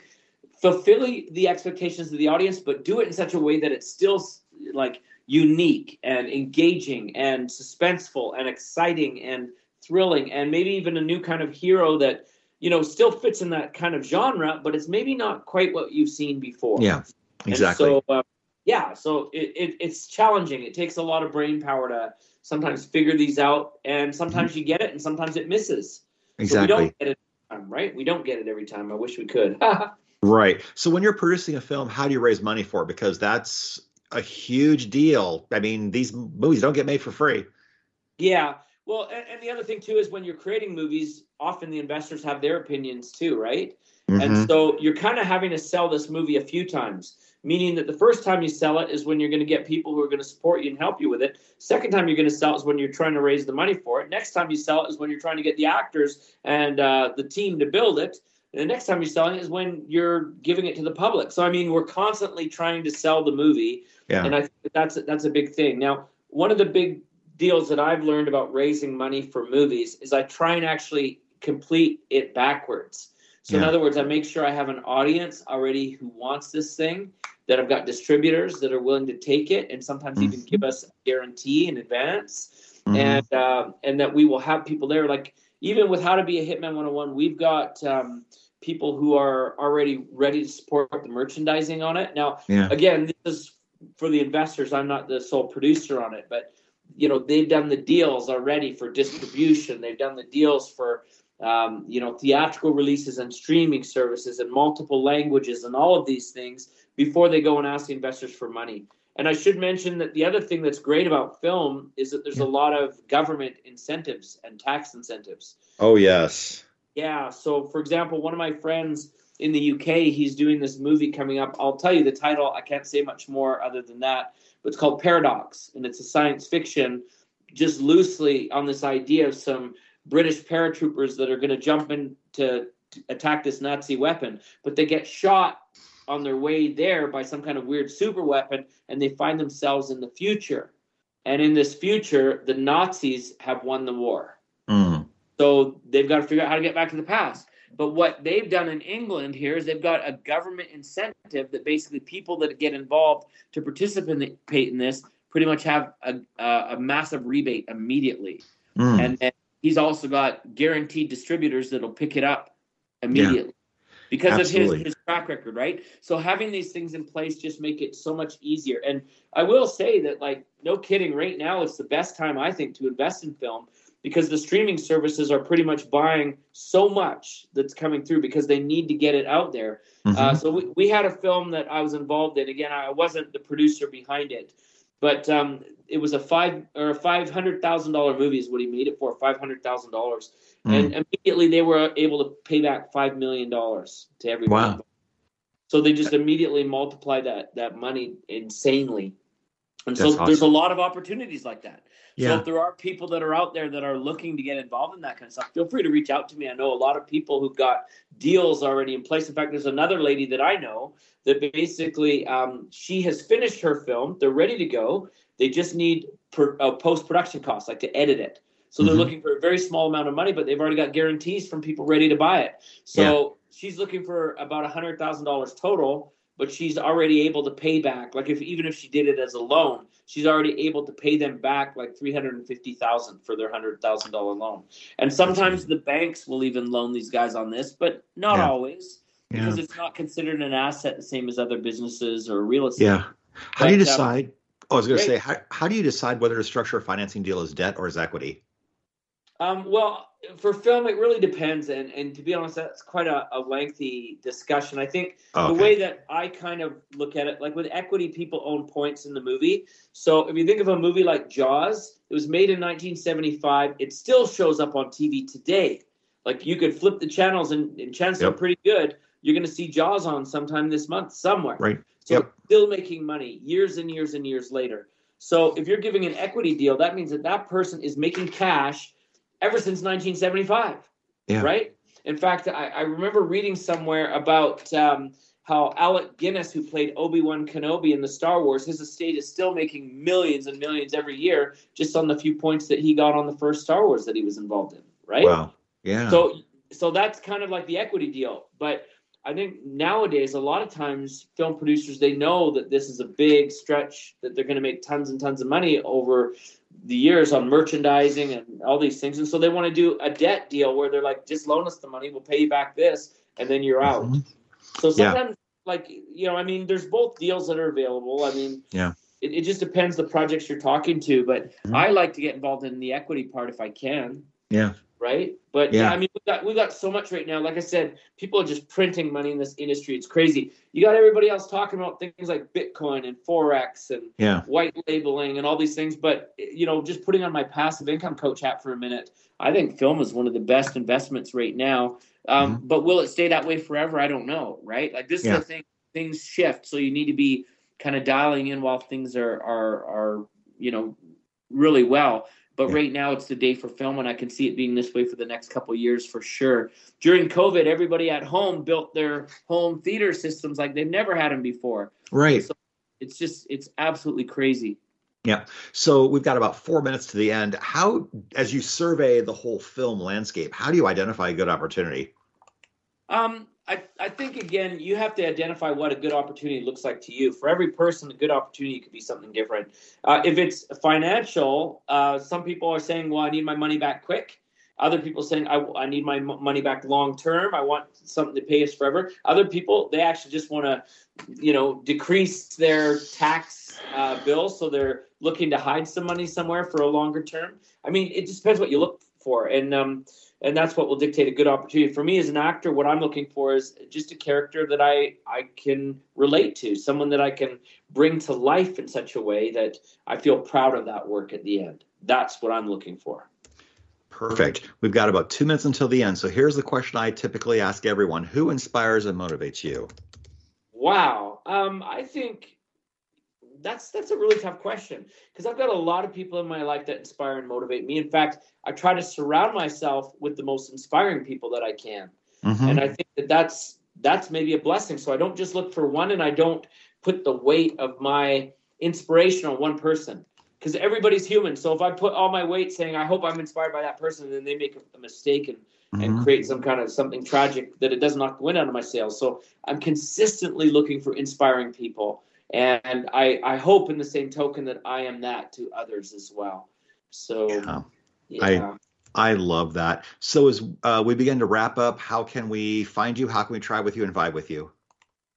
fulfill the expectations of the audience, but do it in such a way that it's still like unique and engaging and suspenseful and exciting and thrilling and maybe even a new kind of hero that you know still fits in that kind of genre, but it's maybe not quite what you've seen before. Yeah, exactly. And so uh, yeah, so it, it, it's challenging. It takes a lot of brain power to sometimes figure these out, and sometimes mm-hmm. you get it, and sometimes it misses. Exactly. So we don't get it time, right? We don't get it every time. I wish we could. Right. So when you're producing a film, how do you raise money for it? Because that's a huge deal. I mean, these movies don't get made for free. Yeah. Well, and, and the other thing too is when you're creating movies, often the investors have their opinions too, right? Mm-hmm. And so you're kind of having to sell this movie a few times, meaning that the first time you sell it is when you're going to get people who are going to support you and help you with it. Second time you're going to sell it is when you're trying to raise the money for it. Next time you sell it is when you're trying to get the actors and uh, the team to build it. The next time you're selling it is when you're giving it to the public. So I mean, we're constantly trying to sell the movie, yeah. and I think that's that's a big thing. Now, one of the big deals that I've learned about raising money for movies is I try and actually complete it backwards. So yeah. in other words, I make sure I have an audience already who wants this thing, that I've got distributors that are willing to take it, and sometimes mm-hmm. even give us a guarantee in advance, mm-hmm. and uh, and that we will have people there. Like even with How to Be a Hitman 101, we've got. Um, people who are already ready to support the merchandising on it. Now, yeah. again, this is for the investors. I'm not the sole producer on it, but you know they've done the deals already for distribution. They've done the deals for um, you know theatrical releases and streaming services and multiple languages and all of these things before they go and ask the investors for money. And I should mention that the other thing that's great about film is that there's a lot of government incentives and tax incentives. Oh yes. Yeah. So, for example, one of my friends in the UK, he's doing this movie coming up. I'll tell you the title. I can't say much more other than that. But it's called Paradox, and it's a science fiction, just loosely on this idea of some British paratroopers that are going to jump in to, to attack this Nazi weapon, but they get shot on their way there by some kind of weird super weapon, and they find themselves in the future. And in this future, the Nazis have won the war. So they've got to figure out how to get back to the past. But what they've done in England here is they've got a government incentive that basically people that get involved to participate in this pretty much have a, a, a massive rebate immediately. Mm. And then he's also got guaranteed distributors that'll pick it up immediately. Because Absolutely. of his, his track record, right? So having these things in place just make it so much easier. And I will say that, like, no kidding, right now it's the best time I think to invest in film because the streaming services are pretty much buying so much that's coming through because they need to get it out there. Mhm. Uh, so we, we had a film that I was involved in. Again, I wasn't the producer behind it, but um, it was a five or a five hundred thousand dollar movie is what he made it for five hundred thousand dollars, Mm. and immediately they were able to pay back five million dollars to everyone. Wow. So they just immediately multiply that that money insanely, and so That's there's a lot of opportunities like that. So if there are people that are out there that are looking to get involved in that kind of stuff, feel free to reach out to me. I know a lot of people who've got deals already in place. In fact, there's another lady that I know that basically um, she has finished her film. They're ready to go. They just need per, uh, post production costs, like to edit it. So they're Mhm. looking for a very small amount of money, but they've already got guarantees from people ready to buy it. So she's looking for about a hundred thousand dollars total, but she's already able to pay back. Like if even if she did it as a loan, she's already able to pay them back like three hundred and fifty thousand for their hundred thousand dollar loan. And sometimes the banks will even loan these guys on this, but not Yeah. always Yeah. because it's not considered an asset the same as other businesses or real estate. Yeah. How do you But, um, decide? oh, I was going to say, how, how do you decide whether to structure a financing deal as debt or as equity? Um, well, for film, it really depends, and and to be honest, that's quite a, a lengthy discussion. I think Okay. the way that I kind of look at it, like with equity, people own points in the movie. So if you think of a movie like Jaws, it was made in 1975. It still shows up on TV today. Like you could flip the channels, and, and chances are pretty good you're going to see Jaws on sometime this month somewhere. Right. So Yep. still making money years and years and years later. So if you're giving an equity deal, that means that that person is making cash ever since 1975. Yeah. Right. In fact, I, I remember reading somewhere about um, how Alec Guinness, who played Obi Wan Kenobi in the Star Wars, his estate is still making millions and millions every year just on the few points that he got on the first Star Wars that he was involved in. Right. Wow. Yeah. So so that's kind of like the equity deal. But I think nowadays a lot of times film producers they know that this is a big stretch that they're going to make tons and tons of money over the years on merchandising and all these things, and so they want to do a debt deal where they're like, just loan us the money, we'll pay you back this, and then you're out. Mhm. So Yeah. sometimes, like you know, I mean, there's both deals that are available. I mean, Yeah. it, it just depends the projects you're talking to, but Mhm. I like to get involved in the equity part if I can Yeah. right? But Yeah. yeah, I mean, we got we got so much right now. Like I said, people are just printing money in this industry. It's crazy. You got everybody else talking about things like Bitcoin and forex and Yeah. white labeling and all these things. But you know, just putting on my passive income coach hat for a minute, I think film is one of the best investments right now. Um, But will it stay that way forever? I don't know. Right? Like this Yeah. is the thing. Things shift, so you need to be kind of dialing in while things are are are you know really well. But Yeah. right now, it's the day for film, and I can see it being this way for the next couple of years for sure. During COVID, everybody at home built their home theater systems like they've never had them before. Right. So it's just, it's absolutely crazy. Yeah. So we've got about four minutes to the end. How, as you survey the whole film landscape, how do you identify a good opportunity? Um, I, I think again, you have to identify what a good opportunity looks like to you. For every person, a good opportunity could be something different. Uh, if it's financial, uh, some people are saying, "Well, I need my money back quick," Other people saying, I, I need my money back long term. I want something to pay us forever. Other people, they actually just want to, you know, decrease their tax uh, bill. So they're looking to hide some money somewhere for a longer term. I mean, it just depends what you look for. And, um, and that's what will dictate a good opportunity for me as an actor. What i'm looking for is just a character that i i can relate to someone that i can bring to life in such a way that i feel proud of that work at the end. That's what i'm looking for. Perfect. We've got about two minutes until the end. So here's the question i typically ask everyone. Who inspires and motivates you? Wow. Um, i think that's that's a really tough question because I've got a lot of people in my life that inspire and motivate me. In fact, I try to surround myself with the most inspiring people that I can, mm-hmm. and I think that that's that's maybe a blessing. So I don't just look for one, and I don't put the weight of my inspiration on one person because everybody's human. So if I put all my weight saying I hope I'm inspired by that person, then they make a, mistake and mm-hmm. and create some kind of something tragic that it does not go in out of my sails. So I'm consistently looking for inspiring people and I I hope in the same token that I am that to others as well. So yeah. yeah. I I love that. So as uh, we begin to wrap up, how can we find you? How can we try with you and vibe with you?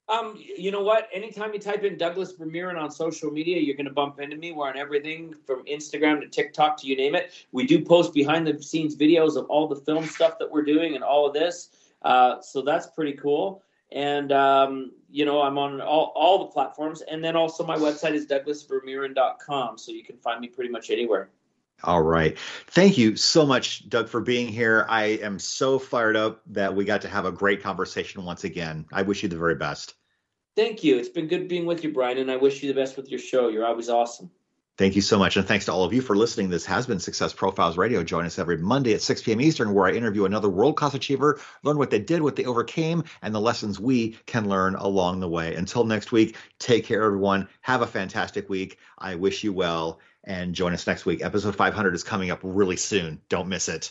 Um, you know what? Anytime you type in Douglas Vermeeren on social media, you're going to bump into me. We're on everything from Instagram to TikTok to you name it. We do post behind the scenes videos of all the film stuff that we're doing and all of this. Uh, so that's pretty cool and um, you know i'm on all, all the platforms. And then also my website is douglasvermeeren.com so you can find me pretty much anywhere. All right. Thank you so much doug for being here. I am so fired up that we got to have a great conversation once again. I wish you the very best. Thank you. It's been good being with you brian and i wish you the best with your show. You're always awesome Thank you so much. And thanks to all of you for listening. This has been Success Profiles Radio. Join us every Monday at 6 p.m. Eastern, where I interview another world class achiever, learn what they did, what they overcame, and the lessons we can learn along the way. Until next week, take care, everyone. Have a fantastic week. I wish you well. And join us next week. Episode 500 is coming up really soon. Don't miss it.